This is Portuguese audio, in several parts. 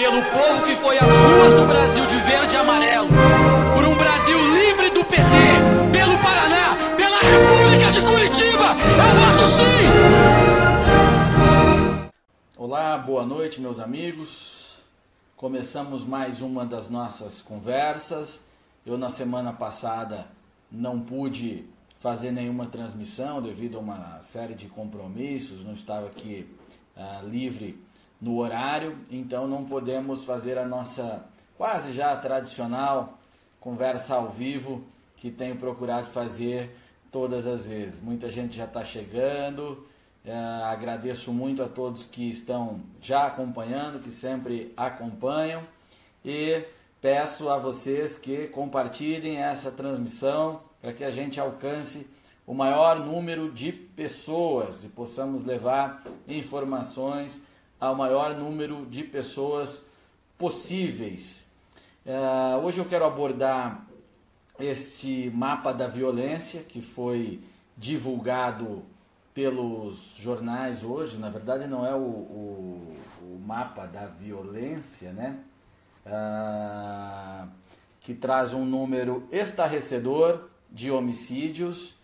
pelo povo que foi às ruas do Brasil de verde e amarelo, por um Brasil livre do PT, pelo Paraná, pela República de Curitiba. Eu voto sim! Olá, boa noite, meus amigos. Começamos mais uma das nossas conversas. Eu, na semana passada, não pude fazer nenhuma transmissão devido a uma série de compromissos, não estava aqui uh, livre no horário, então não podemos fazer a nossa quase já tradicional conversa ao vivo que tenho procurado fazer todas as vezes. Muita gente já está chegando, uh, agradeço muito a todos que estão já acompanhando, que sempre acompanham e peço a vocês que compartilhem essa transmissão para que a gente alcance o maior número de pessoas e possamos levar informações ao maior número de pessoas possíveis. Uh, hoje eu quero abordar este mapa da violência que foi divulgado pelos jornais hoje. Na verdade, não é o, o, o mapa da violência, né? Uh, que traz um número estarrecedor de homicídios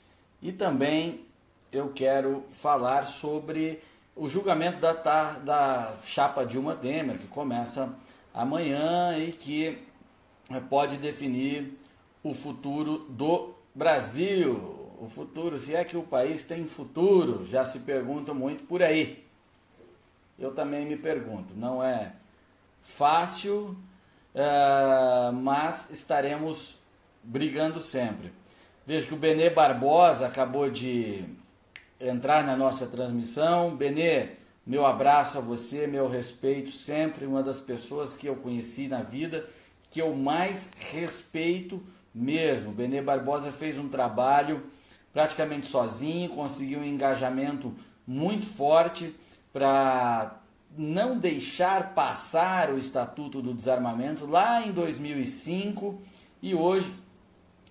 e também eu quero falar sobre o julgamento da, da chapa Dilma Temer, que começa amanhã e que eh, pode definir o futuro do Brasil. O futuro, se é que o país tem futuro, já se pergunta muito por aí. Eu também me pergunto, não é fácil, uh, mas estaremos brigando sempre. Vejo que o Benê Barbosa acabou de entrar na nossa transmissão. Benê, meu abraço a você, meu respeito sempre, uma das pessoas que eu conheci na vida que eu mais respeito mesmo. Benê Barbosa fez um trabalho praticamente sozinho, conseguiu um engajamento muito forte para não deixar passar o Estatuto do Desarmamento lá em 2005 e hoje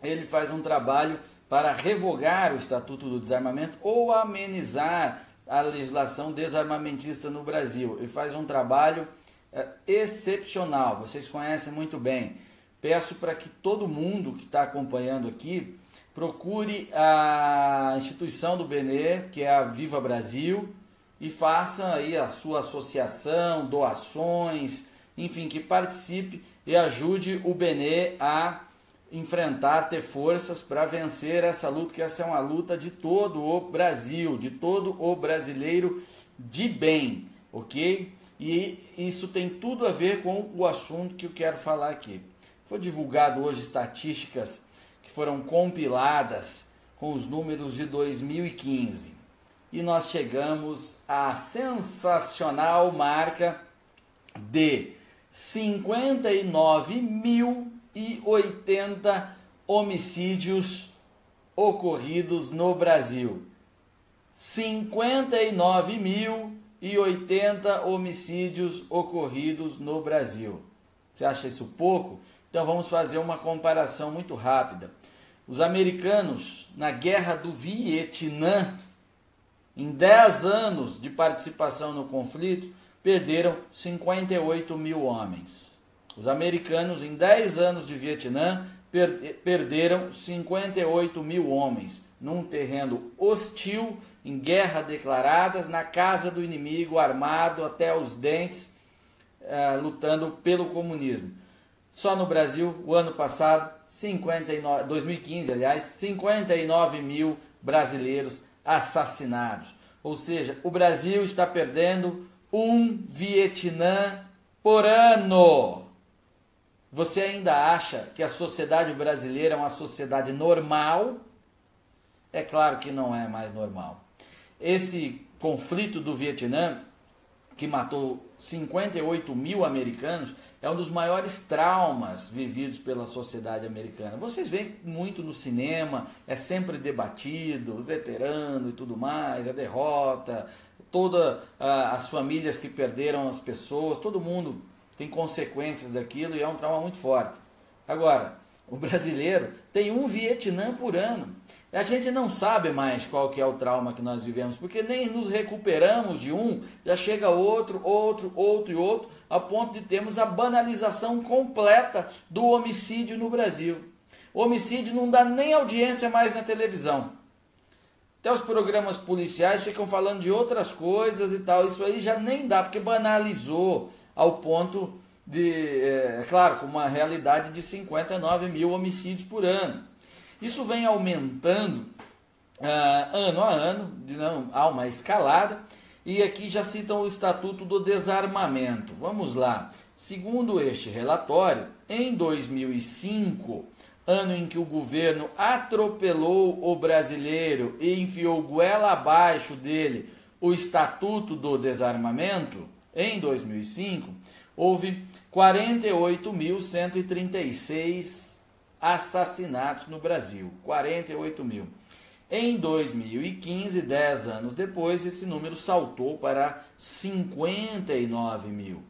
ele faz um trabalho para revogar o Estatuto do Desarmamento ou amenizar a legislação desarmamentista no Brasil. Ele faz um trabalho é, excepcional, vocês conhecem muito bem. Peço para que todo mundo que está acompanhando aqui procure a instituição do Benê, que é a Viva Brasil, e faça aí a sua associação, doações, enfim, que participe e ajude o Benê a enfrentar, ter forças para vencer essa luta, que essa é uma luta de todo o Brasil, de todo o brasileiro de bem, ok? E isso tem tudo a ver com o assunto que eu quero falar aqui. Foi divulgado hoje estatísticas que foram compiladas com os números de 2015. E nós chegamos à sensacional marca de 59 mil e 80 homicídios ocorridos no Brasil. 59.080 homicídios ocorridos no Brasil. Você acha isso pouco? Então vamos fazer uma comparação muito rápida. Os americanos, na guerra do Vietnã, em 10 anos de participação no conflito, perderam 58 mil homens. Os americanos, em 10 anos de Vietnã, per perderam 58 mil homens num terreno hostil, em guerra declaradas, na casa do inimigo, armado até os dentes, uh, lutando pelo comunismo. Só no Brasil, o ano passado, 59, 2015, aliás, 59 mil brasileiros assassinados. Ou seja, o Brasil está perdendo um Vietnã por ano. Você ainda acha que a sociedade brasileira é uma sociedade normal? É claro que não é mais normal. Esse conflito do Vietnã, que matou 58 mil americanos, é um dos maiores traumas vividos pela sociedade americana. Vocês veem muito no cinema, é sempre debatido, veterano e tudo mais, a derrota, todas as famílias que perderam as pessoas, todo mundo tem consequências daquilo e é um trauma muito forte. Agora, o brasileiro tem um Vietnã por ano. A gente não sabe mais qual que é o trauma que nós vivemos, porque nem nos recuperamos de um, já chega outro, outro, outro e outro, a ponto de termos a banalização completa do homicídio no Brasil. O homicídio não dá nem audiência mais na televisão. Até os programas policiais ficam falando de outras coisas e tal. Isso aí já nem dá, porque banalizou ao ponto de, é, é claro, com uma realidade de 59 mil homicídios por ano. Isso vem aumentando uh, ano a ano, não, há uma escalada, e aqui já citam o Estatuto do Desarmamento. Vamos lá. Segundo este relatório, em 2005, ano em que o governo atropelou o brasileiro e enfiou goela abaixo dele o Estatuto do Desarmamento, em 2005, houve 48.136 assassinatos no Brasil. 48 mil. Em 2015, 10 anos depois, esse número saltou para 59 mil.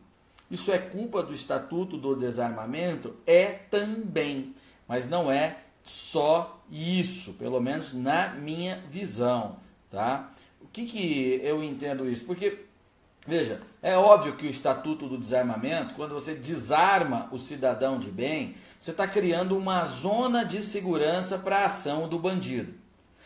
Isso é culpa do Estatuto do Desarmamento? É também, mas não é só isso, pelo menos na minha visão, tá? O que, que eu entendo isso? Porque Veja, é óbvio que o Estatuto do Desarmamento, quando você desarma o cidadão de bem, você está criando uma zona de segurança para a ação do bandido.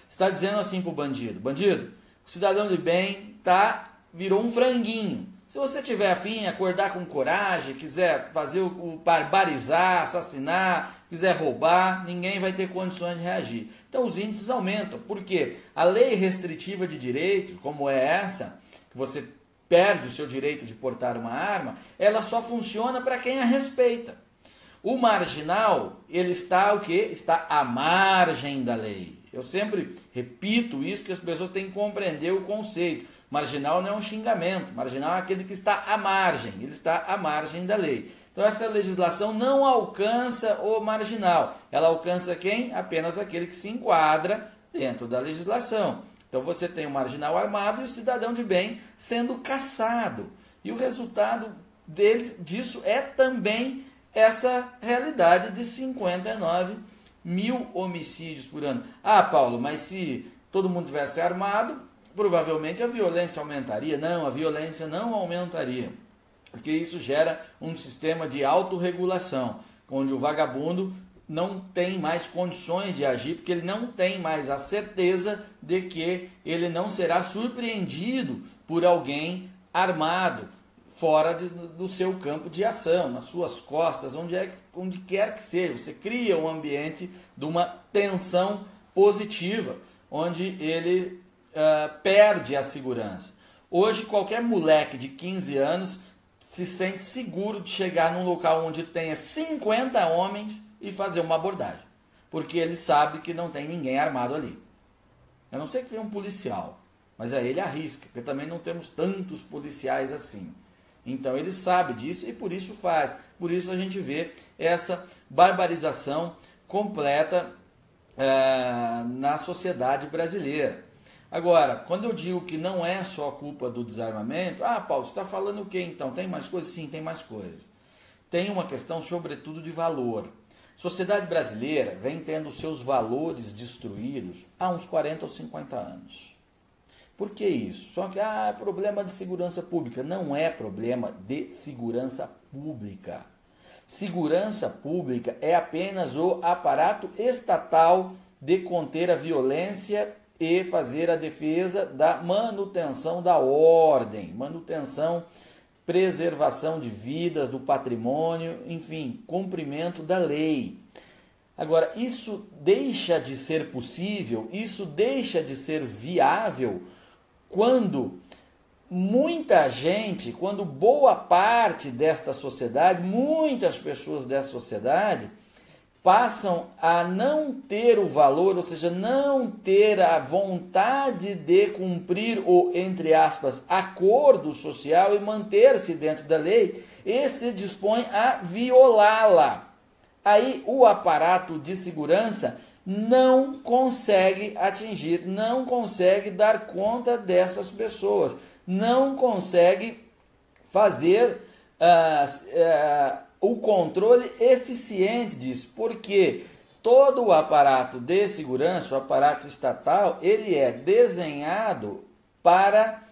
Está dizendo assim para o bandido: bandido, o cidadão de bem tá, virou um franguinho. Se você tiver afim, acordar com coragem, quiser fazer o, o barbarizar, assassinar, quiser roubar, ninguém vai ter condições de reagir. Então os índices aumentam. Por quê? A lei restritiva de direitos, como é essa, que você perde o seu direito de portar uma arma, ela só funciona para quem a respeita. O marginal, ele está o quê? Está à margem da lei. Eu sempre repito isso que as pessoas têm que compreender o conceito. Marginal não é um xingamento, marginal é aquele que está à margem, ele está à margem da lei. Então essa legislação não alcança o marginal, ela alcança quem? Apenas aquele que se enquadra dentro da legislação. Então você tem o marginal armado e o cidadão de bem sendo caçado. E o resultado deles, disso é também essa realidade de 59 mil homicídios por ano. Ah, Paulo, mas se todo mundo tivesse armado, provavelmente a violência aumentaria. Não, a violência não aumentaria. Porque isso gera um sistema de autorregulação, onde o vagabundo não tem mais condições de agir, porque ele não tem mais a certeza de que ele não será surpreendido por alguém armado fora de, do seu campo de ação, nas suas costas, onde, é, onde quer que seja. Você cria um ambiente de uma tensão positiva, onde ele uh, perde a segurança. Hoje, qualquer moleque de 15 anos se sente seguro de chegar num local onde tenha 50 homens e fazer uma abordagem. Porque ele sabe que não tem ninguém armado ali. A não ser que tenha um policial. Mas aí ele arrisca, porque também não temos tantos policiais assim. Então ele sabe disso e por isso faz. Por isso a gente vê essa barbarização completa é, na sociedade brasileira. Agora, quando eu digo que não é só culpa do desarmamento, ah, Paulo, você está falando o quê então? Tem mais coisas? Sim, tem mais coisas. Tem uma questão, sobretudo, de valor sociedade brasileira vem tendo seus valores destruídos há uns 40 ou 50 anos. Por que isso? Só que ah, é problema de segurança pública. Não é problema de segurança pública. Segurança pública é apenas o aparato estatal de conter a violência e fazer a defesa da manutenção da ordem, manutenção preservação de vidas, do patrimônio, enfim, cumprimento da lei. Agora, isso deixa de ser possível, isso deixa de ser viável quando muita gente, quando boa parte desta sociedade, muitas pessoas dessa sociedade, passam a não ter o valor, ou seja, não ter a vontade de cumprir o, entre aspas, acordo social e manter-se dentro da lei, e se dispõe a violá-la. Aí o aparato de segurança não consegue atingir, não consegue dar conta dessas pessoas, não consegue fazer. Uh, uh, o controle eficiente disso, porque todo o aparato de segurança, o aparato estatal, ele é desenhado para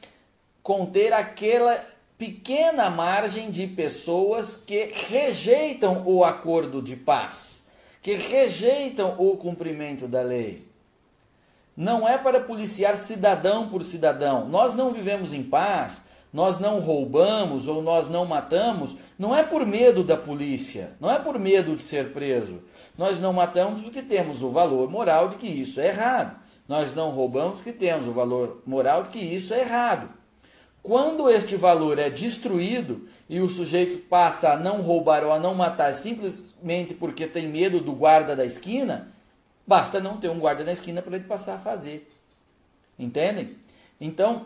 conter aquela pequena margem de pessoas que rejeitam o acordo de paz, que rejeitam o cumprimento da lei. Não é para policiar cidadão por cidadão. Nós não vivemos em paz, nós não roubamos ou nós não matamos, não é por medo da polícia, não é por medo de ser preso. Nós não matamos porque temos o valor moral de que isso é errado. Nós não roubamos porque temos o valor moral de que isso é errado. Quando este valor é destruído e o sujeito passa a não roubar ou a não matar simplesmente porque tem medo do guarda da esquina, basta não ter um guarda na esquina para ele passar a fazer. Entendem? Então,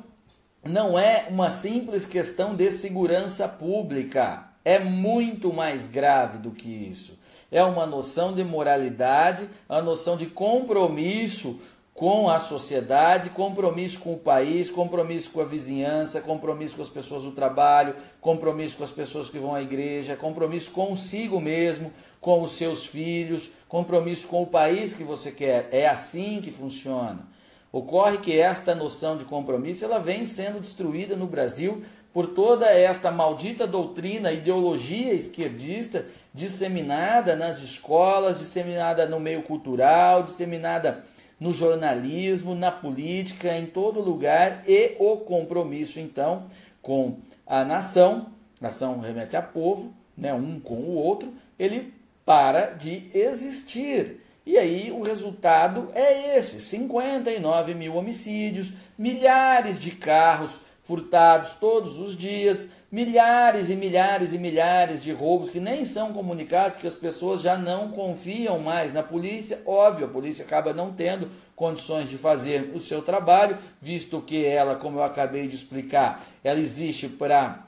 não é uma simples questão de segurança pública. É muito mais grave do que isso. É uma noção de moralidade, a noção de compromisso com a sociedade, compromisso com o país, compromisso com a vizinhança, compromisso com as pessoas do trabalho, compromisso com as pessoas que vão à igreja, compromisso consigo mesmo, com os seus filhos, compromisso com o país que você quer. É assim que funciona. Ocorre que esta noção de compromisso ela vem sendo destruída no Brasil por toda esta maldita doutrina, ideologia esquerdista disseminada nas escolas, disseminada no meio cultural, disseminada no jornalismo, na política, em todo lugar e o compromisso então com a nação, nação remete a povo, né, um com o outro, ele para de existir. E aí o resultado é esse: 59 mil homicídios, milhares de carros furtados todos os dias, milhares e milhares e milhares de roubos que nem são comunicados porque as pessoas já não confiam mais na polícia. Óbvio, a polícia acaba não tendo condições de fazer o seu trabalho, visto que ela, como eu acabei de explicar, ela existe para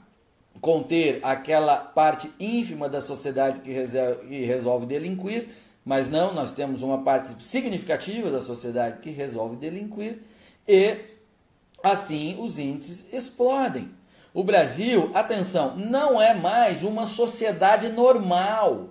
conter aquela parte ínfima da sociedade que resolve delinquir, mas não, nós temos uma parte significativa da sociedade que resolve delinquir e assim os índices explodem. O Brasil, atenção, não é mais uma sociedade normal.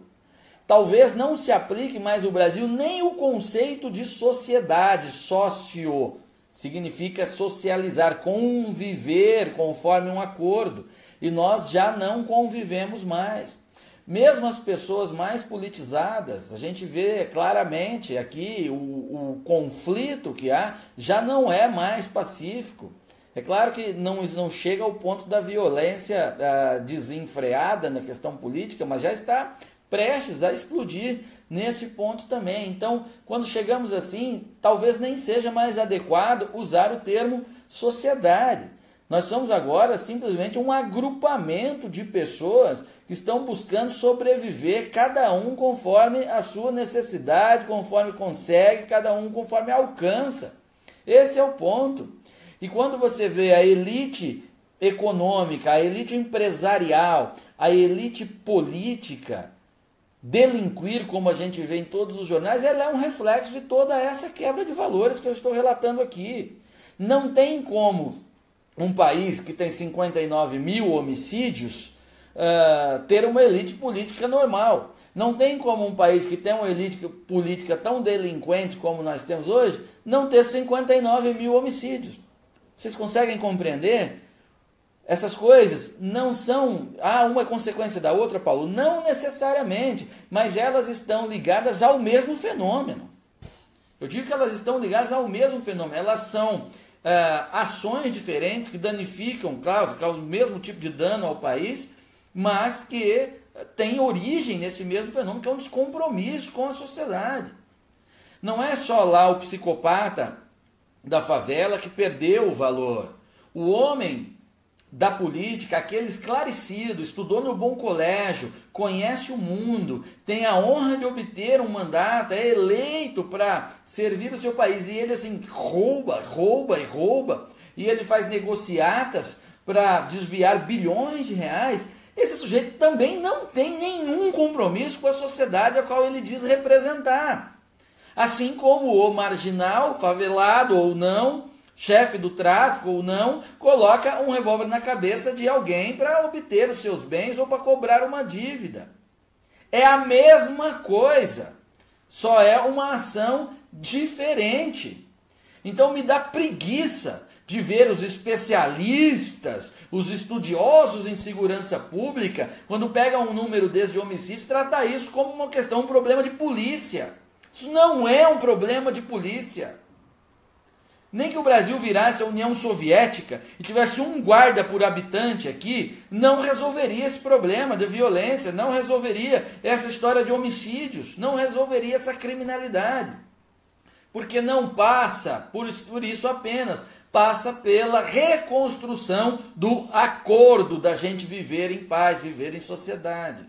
Talvez não se aplique mais no Brasil nem o conceito de sociedade, sócio. Significa socializar, conviver conforme um acordo. E nós já não convivemos mais. Mesmo as pessoas mais politizadas, a gente vê claramente aqui o, o conflito que há já não é mais pacífico. É claro que não, não chega ao ponto da violência uh, desenfreada na questão política, mas já está prestes a explodir nesse ponto também. Então, quando chegamos assim, talvez nem seja mais adequado usar o termo sociedade. Nós somos agora simplesmente um agrupamento de pessoas que estão buscando sobreviver, cada um conforme a sua necessidade, conforme consegue, cada um conforme alcança. Esse é o ponto. E quando você vê a elite econômica, a elite empresarial, a elite política delinquir, como a gente vê em todos os jornais, ela é um reflexo de toda essa quebra de valores que eu estou relatando aqui. Não tem como um país que tem 59 mil homicídios uh, ter uma elite política normal. Não tem como um país que tem uma elite política tão delinquente como nós temos hoje não ter 59 mil homicídios. Vocês conseguem compreender? Essas coisas não são, ah, uma é consequência da outra, Paulo. Não necessariamente, mas elas estão ligadas ao mesmo fenômeno. Eu digo que elas estão ligadas ao mesmo fenômeno. Elas são ah, ações diferentes que danificam, claro, causam o mesmo tipo de dano ao país, mas que têm origem nesse mesmo fenômeno, que é um descompromisso com a sociedade. Não é só lá o psicopata da favela que perdeu o valor. O homem da política, aquele esclarecido, estudou no bom colégio, conhece o mundo, tem a honra de obter um mandato, é eleito para servir o seu país e ele assim rouba, rouba e rouba, e ele faz negociatas para desviar bilhões de reais. Esse sujeito também não tem nenhum compromisso com a sociedade a qual ele diz representar. Assim como o marginal, favelado ou não, chefe do tráfico ou não, coloca um revólver na cabeça de alguém para obter os seus bens ou para cobrar uma dívida. É a mesma coisa, só é uma ação diferente. Então me dá preguiça de ver os especialistas, os estudiosos em segurança pública, quando pegam um número desse de homicídio, tratar isso como uma questão, um problema de polícia. Isso não é um problema de polícia. Nem que o Brasil virasse a União Soviética e tivesse um guarda por habitante aqui, não resolveria esse problema de violência, não resolveria essa história de homicídios, não resolveria essa criminalidade. Porque não passa por, isso apenas, passa pela reconstrução do acordo da gente viver em paz, viver em sociedade.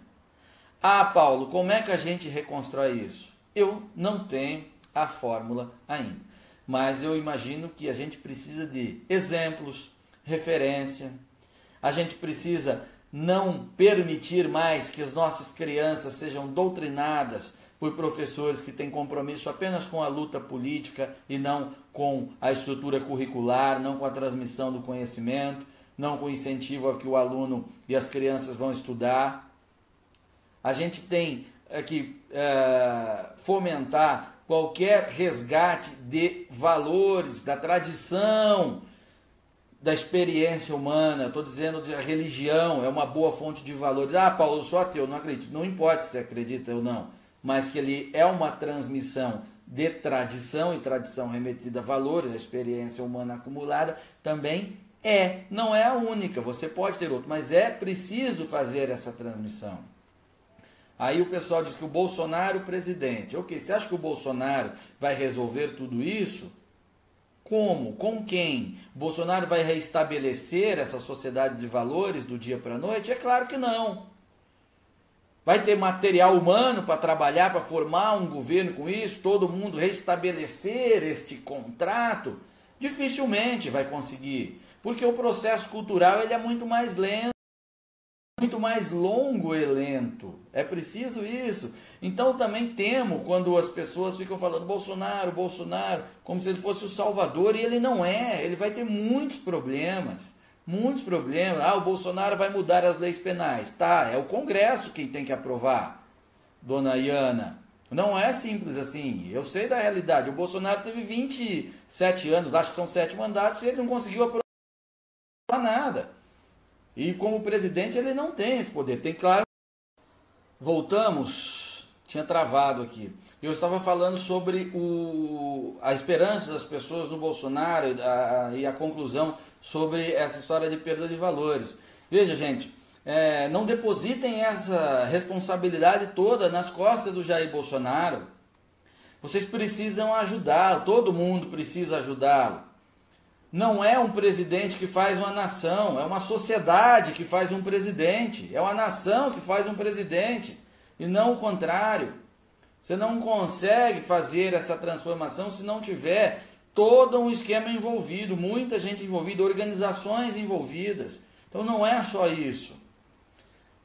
Ah, Paulo, como é que a gente reconstrói isso? Eu não tenho a fórmula ainda mas eu imagino que a gente precisa de exemplos, referência, a gente precisa não permitir mais que as nossas crianças sejam doutrinadas por professores que têm compromisso apenas com a luta política e não com a estrutura curricular, não com a transmissão do conhecimento, não com o incentivo a que o aluno e as crianças vão estudar. A gente tem que é, fomentar qualquer resgate de valores, da tradição, da experiência humana. Estou dizendo que a religião é uma boa fonte de valores. Ah, Paulo, eu sou ateu, não acredito. Não importa se acredita ou não, mas que ele é uma transmissão de tradição e tradição remetida a valores, a experiência humana acumulada também é, não é a única. Você pode ter outro, mas é preciso fazer essa transmissão. Aí o pessoal diz que o Bolsonaro presidente. Ok, você acha que o Bolsonaro vai resolver tudo isso? Como? Com quem? Bolsonaro vai reestabelecer essa sociedade de valores do dia para a noite? É claro que não. Vai ter material humano para trabalhar, para formar um governo com isso, todo mundo restabelecer este contrato? Dificilmente vai conseguir, porque o processo cultural ele é muito mais lento muito mais longo e lento. É preciso isso. Então também temo quando as pessoas ficam falando Bolsonaro, Bolsonaro, como se ele fosse o salvador, e ele não é. Ele vai ter muitos problemas. Muitos problemas. Ah, o Bolsonaro vai mudar as leis penais. Tá, é o Congresso quem tem que aprovar, dona Iana. Não é simples assim. Eu sei da realidade. O Bolsonaro teve 27 anos, acho que são sete mandatos, e ele não conseguiu aprovar nada. E como presidente ele não tem esse poder. Tem claro. Voltamos. Tinha travado aqui. Eu estava falando sobre o, a esperança das pessoas no Bolsonaro a, a, e a conclusão sobre essa história de perda de valores. Veja, gente, é, não depositem essa responsabilidade toda nas costas do Jair Bolsonaro. Vocês precisam ajudar, todo mundo precisa ajudá-lo não é um presidente que faz uma nação, é uma sociedade que faz um presidente, é uma nação que faz um presidente, e não o contrário. Você não consegue fazer essa transformação se não tiver todo um esquema envolvido, muita gente envolvida, organizações envolvidas. Então não é só isso.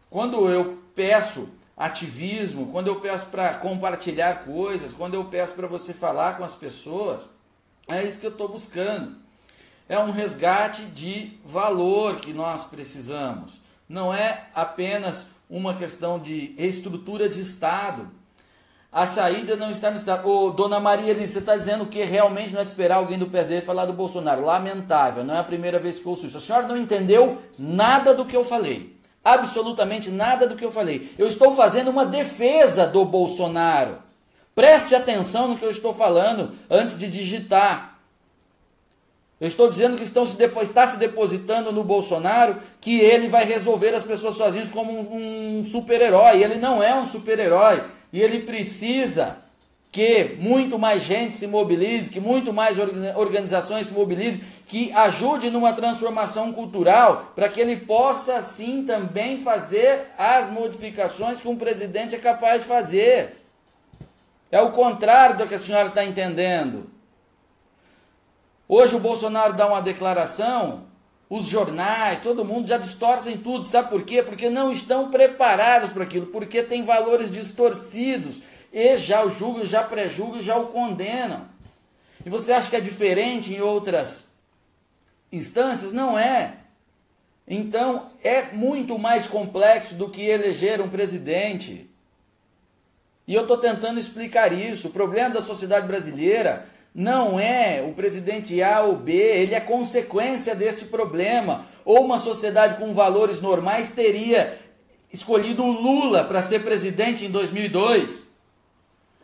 Quando eu peço ativismo, quando eu peço para compartilhar coisas, quando eu peço para você falar com as pessoas, é isso que eu estou buscando é um resgate de valor que nós precisamos. Não é apenas uma questão de estrutura de Estado. A saída não está no Estado. Ô, dona Maria Alice, você está dizendo que realmente não é de esperar alguém do PSDB falar do Bolsonaro. Lamentável, não é a primeira vez que eu ouço isso. A senhora não entendeu nada do que eu falei. Absolutamente nada do que eu falei. Eu estou fazendo uma defesa do Bolsonaro. Preste atenção no que eu estou falando antes de digitar. Eu estou dizendo que estão se está se depositando no Bolsonaro que ele vai resolver as pessoas sozinhos como um, um super-herói. Ele não é um super-herói. E ele precisa que muito mais gente se mobilize, que muito mais organizações se mobilizem, que ajude numa transformação cultural, para que ele possa sim também fazer as modificações que um presidente é capaz de fazer. É o contrário do que a senhora está entendendo. Hoje o Bolsonaro dá uma declaração, os jornais, todo mundo já distorcem tudo. Sabe por quê? Porque não estão preparados para aquilo, porque tem valores distorcidos e já o julgam, já prejulgam, já o condenam. E você acha que é diferente em outras instâncias? Não é. Então é muito mais complexo do que eleger um presidente. E eu estou tentando explicar isso. O problema da sociedade brasileira não é o presidente A ou B, ele é consequência deste problema. Ou uma sociedade com valores normais teria escolhido o Lula para ser presidente em 2002.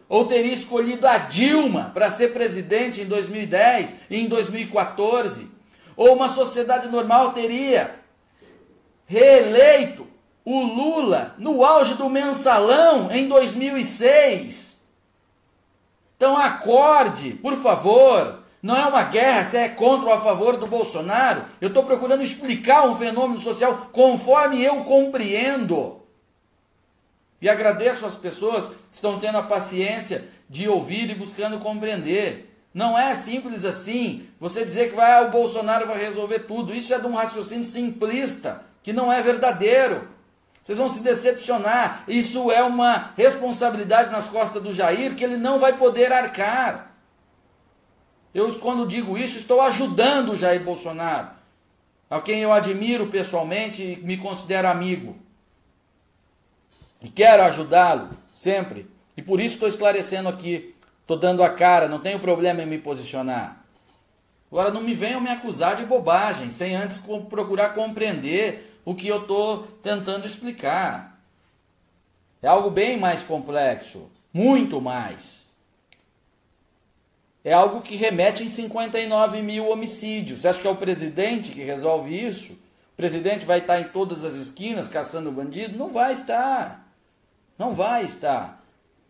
Ou teria escolhido a Dilma para ser presidente em 2010 e em 2014. Ou uma sociedade normal teria reeleito o Lula no auge do mensalão em 2006. Então acorde, por favor. Não é uma guerra se é contra ou a favor do Bolsonaro. Eu estou procurando explicar um fenômeno social conforme eu compreendo. E agradeço às pessoas que estão tendo a paciência de ouvir e buscando compreender. Não é simples assim. Você dizer que vai, ah, o Bolsonaro vai resolver tudo. Isso é de um raciocínio simplista, que não é verdadeiro. Vocês vão se decepcionar. Isso é uma responsabilidade nas costas do Jair que ele não vai poder arcar. Eu, quando digo isso, estou ajudando o Jair Bolsonaro, a quem eu admiro pessoalmente e me considero amigo. E quero ajudá-lo sempre. E por isso estou esclarecendo aqui. Estou dando a cara, não tenho problema em me posicionar. Agora não me venham me acusar de bobagem, sem antes procurar compreender o que eu estou tentando explicar. É algo bem mais complexo, muito mais. É algo que remete em 59 mil homicídios. Você acha que é o presidente que resolve isso? O presidente vai estar em todas as esquinas caçando bandido? Não vai estar. Não vai estar.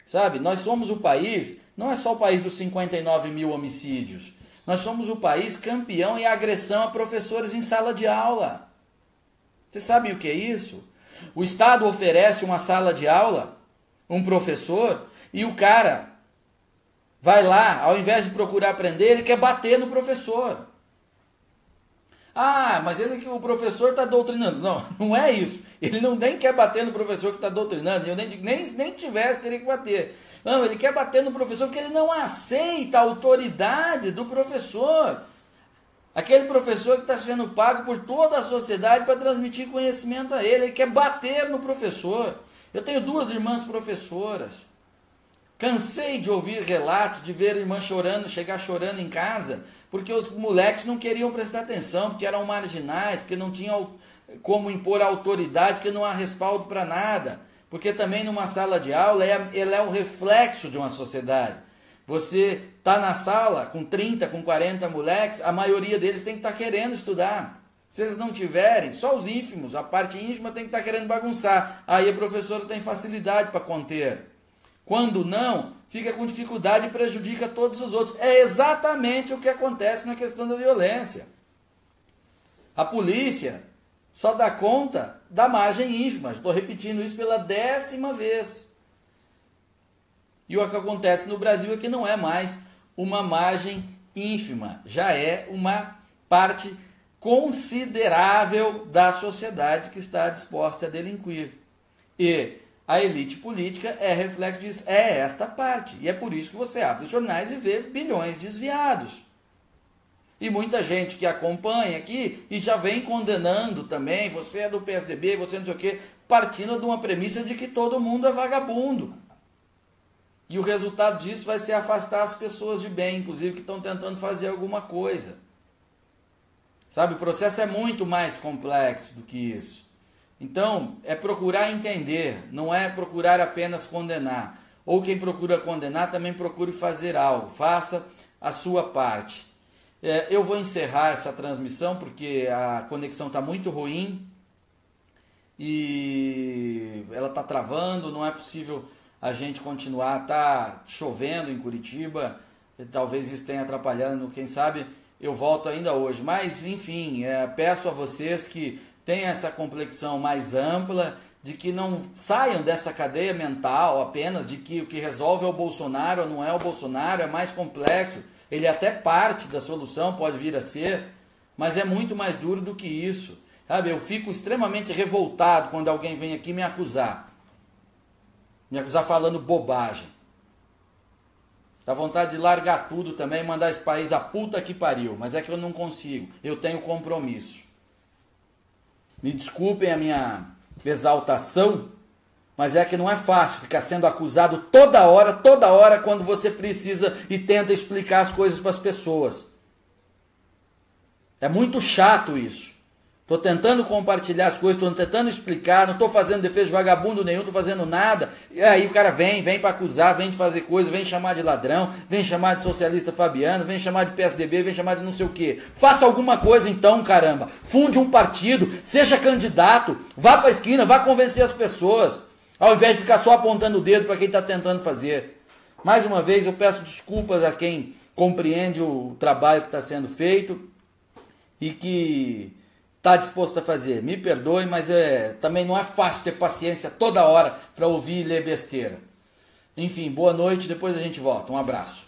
Sabe, nós somos o país, não é só o país dos 59 mil homicídios. Nós somos o país campeão em agressão a professores em sala de aula. Vocês sabem o que é isso? O Estado oferece uma sala de aula, um professor, e o cara vai lá, ao invés de procurar aprender, ele quer bater no professor. Ah, mas ele o professor está doutrinando. Não, não é isso. Ele não nem quer bater no professor que está doutrinando. Eu nem, nem, nem tivesse, teria que bater. Não, ele quer bater no professor porque ele não aceita a autoridade do professor. Aquele professor que está sendo pago por toda a sociedade para transmitir conhecimento a ele, ele quer bater no professor. Eu tenho duas irmãs professoras. Cansei de ouvir relatos, de ver irmã chorando, chegar chorando em casa, porque os moleques não queriam prestar atenção, porque eram marginais, porque não tinham como impor autoridade, porque não há respaldo para nada. Porque também numa sala de aula, ela é o reflexo de uma sociedade. Você está na sala com 30, com 40 moleques, a maioria deles tem que estar tá querendo estudar. Se eles não tiverem, só os ínfimos, a parte ínfima tem que estar tá querendo bagunçar. Aí a professora tem facilidade para conter. Quando não, fica com dificuldade e prejudica todos os outros. É exatamente o que acontece na questão da violência. A polícia só dá conta da margem ínfima. Estou repetindo isso pela décima vez. E o que acontece no Brasil é que não é mais uma margem ínfima, já é uma parte considerável da sociedade que está disposta a delinquir. E a elite política é reflexo disso, é esta parte. E é por isso que você abre os jornais e vê bilhões desviados. E muita gente que acompanha aqui e já vem condenando também, você é do PSDB, você não sei o quê, partindo de uma premissa de que todo mundo é vagabundo. E o resultado disso vai ser afastar as pessoas de bem, inclusive que estão tentando fazer alguma coisa. Sabe, o processo é muito mais complexo do que isso. Então, é procurar entender, não é procurar apenas condenar. Ou quem procura condenar também procure fazer algo, faça a sua parte. É, eu vou encerrar essa transmissão porque a conexão está muito ruim e ela está travando, não é possível a gente continuar. Tá chovendo em Curitiba, talvez isso tenha atrapalhando, quem sabe eu volto ainda hoje. Mas, enfim, é, peço a vocês que tenham essa complexão mais ampla, de que não saiam dessa cadeia mental apenas de que o que resolve é o Bolsonaro ou não é o Bolsonaro, é mais complexo. Ele é até parte da solução pode vir a ser, mas é muito mais duro do que isso. Sabe, eu fico extremamente revoltado quando alguém vem aqui me acusar me acusar falando bobagem. Dá vontade de largar tudo também e mandar esse país a puta que pariu. Mas é que eu não consigo. Eu tenho compromisso. Me desculpem a minha exaltação, Mas é que não é fácil ficar sendo acusado toda hora, toda hora, quando você precisa e tenta explicar as coisas para as pessoas. É muito chato isso. Estou tentando compartilhar as coisas, estou tentando explicar, não estou fazendo defesa de vagabundo nenhum, estou fazendo nada. E aí o cara vem, vem para acusar, vem de fazer coisas, vem chamar de ladrão, vem chamar de socialista fabiano, vem chamar de PSDB, vem chamar de não sei o quê. Faça alguma coisa então, caramba. Funde um partido, seja candidato, vá para a esquina, vá convencer as pessoas. Ao invés de ficar só apontando o dedo para quem está tentando fazer. Mais uma vez eu peço desculpas a quem compreende o trabalho que está sendo feito e que está disposto a fazer. Me perdoe, mas é, também não é fácil ter paciência toda hora para ouvir e ler besteira. Enfim, boa noite, depois a gente volta. Um abraço.